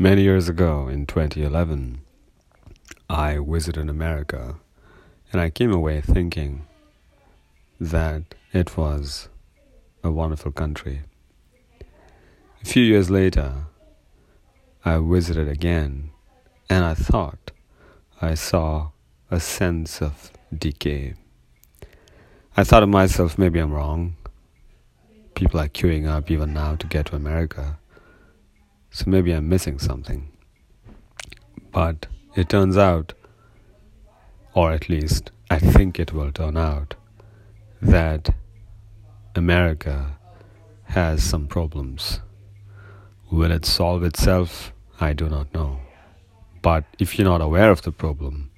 Many years ago, in 2011, I visited America and I came away thinking that it was a wonderful country. A few years later, I visited again and I thought I saw a sense of decay. I thought to myself, maybe I'm wrong. People are queuing up even now to get to America. So maybe I'm missing something. But it turns out, or at least I think it will turn out, that America has some problems. Will it solve itself? I do not know. But if you're not aware of the problem,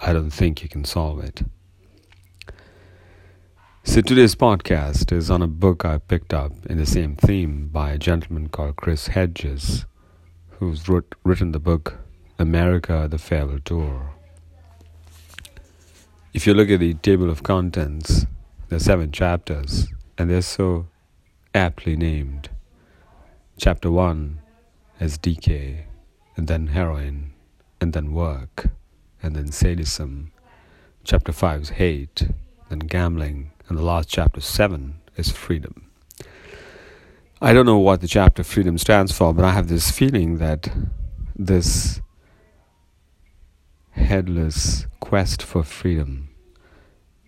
I don't think you can solve it. So today's podcast is on a book I picked up in the same theme by a gentleman called Chris Hedges, who's wrote, written the book America the Farewell Tour. If you look at the table of contents, there are seven chapters, and they're so aptly named. Chapter 1 is decay, and then heroin, and then work, and then sadism. Chapter 5 is hate, then gambling, and the last chapter, 7, is freedom. I don't know what the chapter freedom stands for, but I have this feeling that this headless quest for freedom,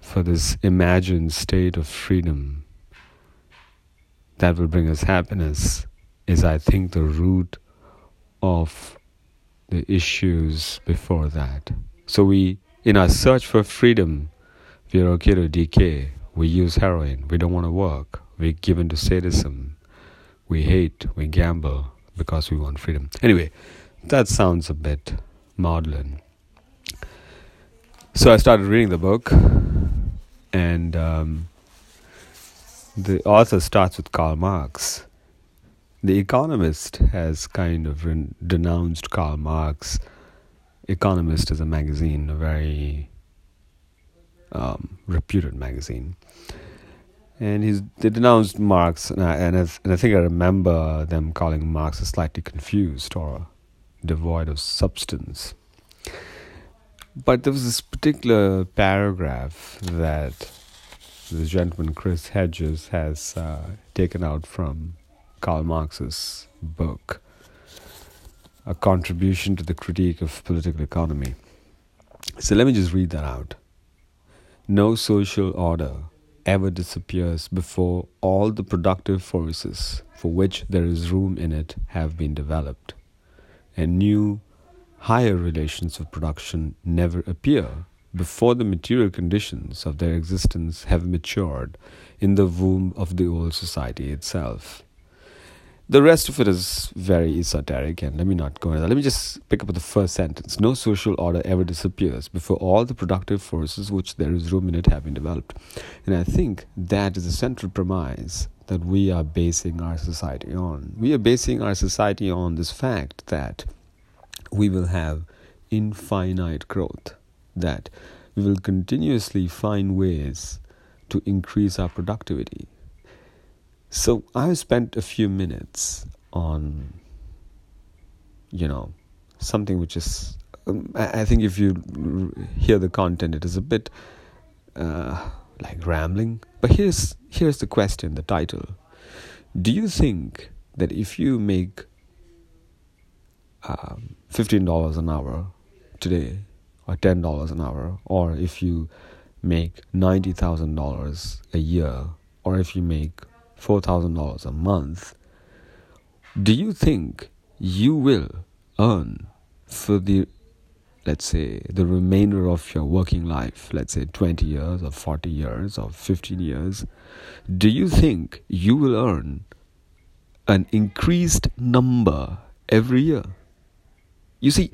for this imagined state of freedom that will bring us happiness, is, I think, the root of the issues before that. So, we, in our search for freedom, we are okay to decay we use heroin. We don't want to work. We're given to sadism. We hate. We gamble because we want freedom. Anyway, that sounds a bit maudlin. So I started reading the book, and um, the author starts with Karl Marx. The Economist has kind of denounced Karl Marx. Economist is a magazine, a very um, reputed magazine. And he's, they denounced Marx, and I, and, and I think I remember them calling Marx slightly confused or devoid of substance. But there was this particular paragraph that this gentleman, Chris Hedges, has uh, taken out from Karl Marx's book, A Contribution to the Critique of Political Economy. So let me just read that out. No social order ever disappears before all the productive forces for which there is room in it have been developed, and new, higher relations of production never appear before the material conditions of their existence have matured in the womb of the old society itself. The rest of it is very esoteric, and let me not go into that. Let me just pick up the first sentence. No social order ever disappears before all the productive forces which there is room in it have been developed. And I think that is the central premise that we are basing our society on. We are basing our society on this fact that we will have infinite growth, that we will continuously find ways to increase our productivity so I've spent a few minutes on, you know, something which is, um, I, I, think if you hear the content, it is a bit uh, like rambling. But here's here's the question, the title. Do you think that if you make um, fifteen dollars an hour today, or ten dollars an hour, or if you make ninety thousand dollars a year, or if you make $4,000 a month, do you think you will earn for the, let's say, the remainder of your working life, let's say 20 years or 40 years or 15 years, do you think you will earn an increased number every year? You see,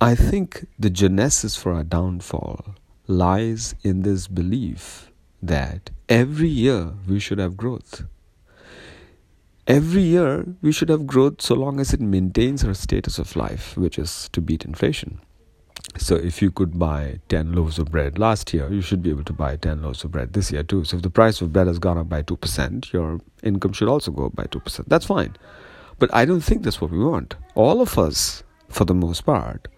I think the genesis for our downfall lies in this belief that every year we should have growth every year we should have growth so long as it maintains our status of life, which is to beat inflation. So if you could buy 10 loaves of bread last year, you should be able to buy 10 loaves of bread this year too. So if the price of bread has gone up by 2%, your income should also go up by 2%. That's fine. But I don't think that's what we want. All of us, for the most part,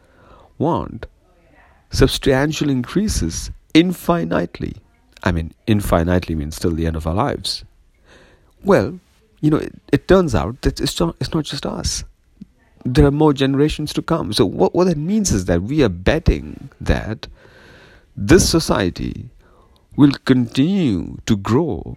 want substantial increases infinitely. I mean, infinitely means till the end of our lives. Well, you know, it, it turns out that it's not, it's not just us. There are more generations to come. So, what, what that means is that we are betting that this society will continue to grow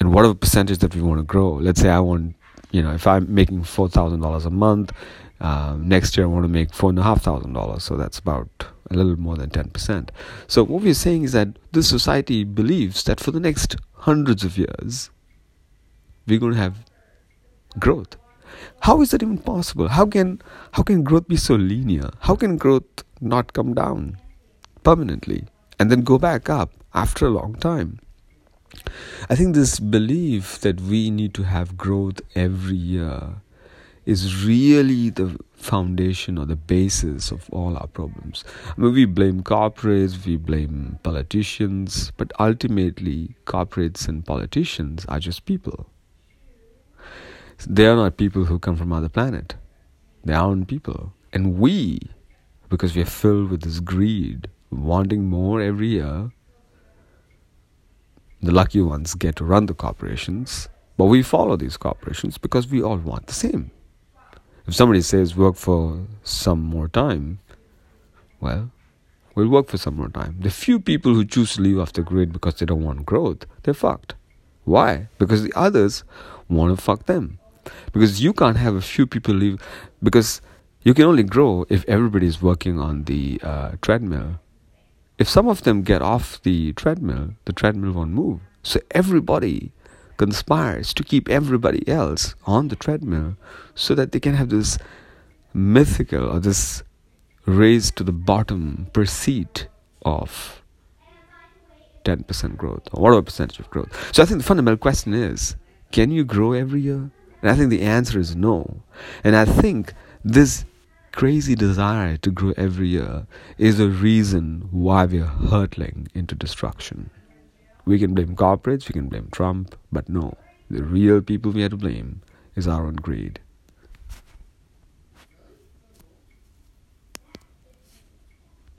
in whatever percentage that we want to grow. Let's say I want, you know, if I'm making four thousand dollars a month, uh, next year I want to make four and a half thousand dollars. So that's about a little more than ten percent. So what we're saying is that this society believes that for the next hundreds of years, we're going to have growth. How is that even possible? How can how can growth be so linear? How can growth not come down permanently and then go back up after a long time? I think this belief that we need to have growth every year is really the foundation or the basis of all our problems. I mean, we blame corporates, we blame politicians, but ultimately, corporates and politicians are just people. They are not people who come from other planet. They are own people. And we, because we are filled with this greed, wanting more every year, the lucky ones get to run the corporations, but we follow these corporations because we all want the same. If somebody says work for some more time, well, we'll work for some more time. The few people who choose to leave off the grid because they don't want growth, they're fucked. Why? Because the others want to fuck them. Because you can't have a few people leave, because you can only grow if everybody is working on the uh, treadmill. If some of them get off the treadmill, the treadmill won't move. So everybody conspires to keep everybody else on the treadmill so that they can have this mythical or this raised to the bottom pursuit of 10% growth or whatever percentage of growth. So I think the fundamental question is can you grow every year? And I think the answer is no. And I think this crazy desire to grow every year is the reason why we are hurtling into destruction. We can blame corporates, we can blame Trump, but no, the real people we have to blame is our own greed.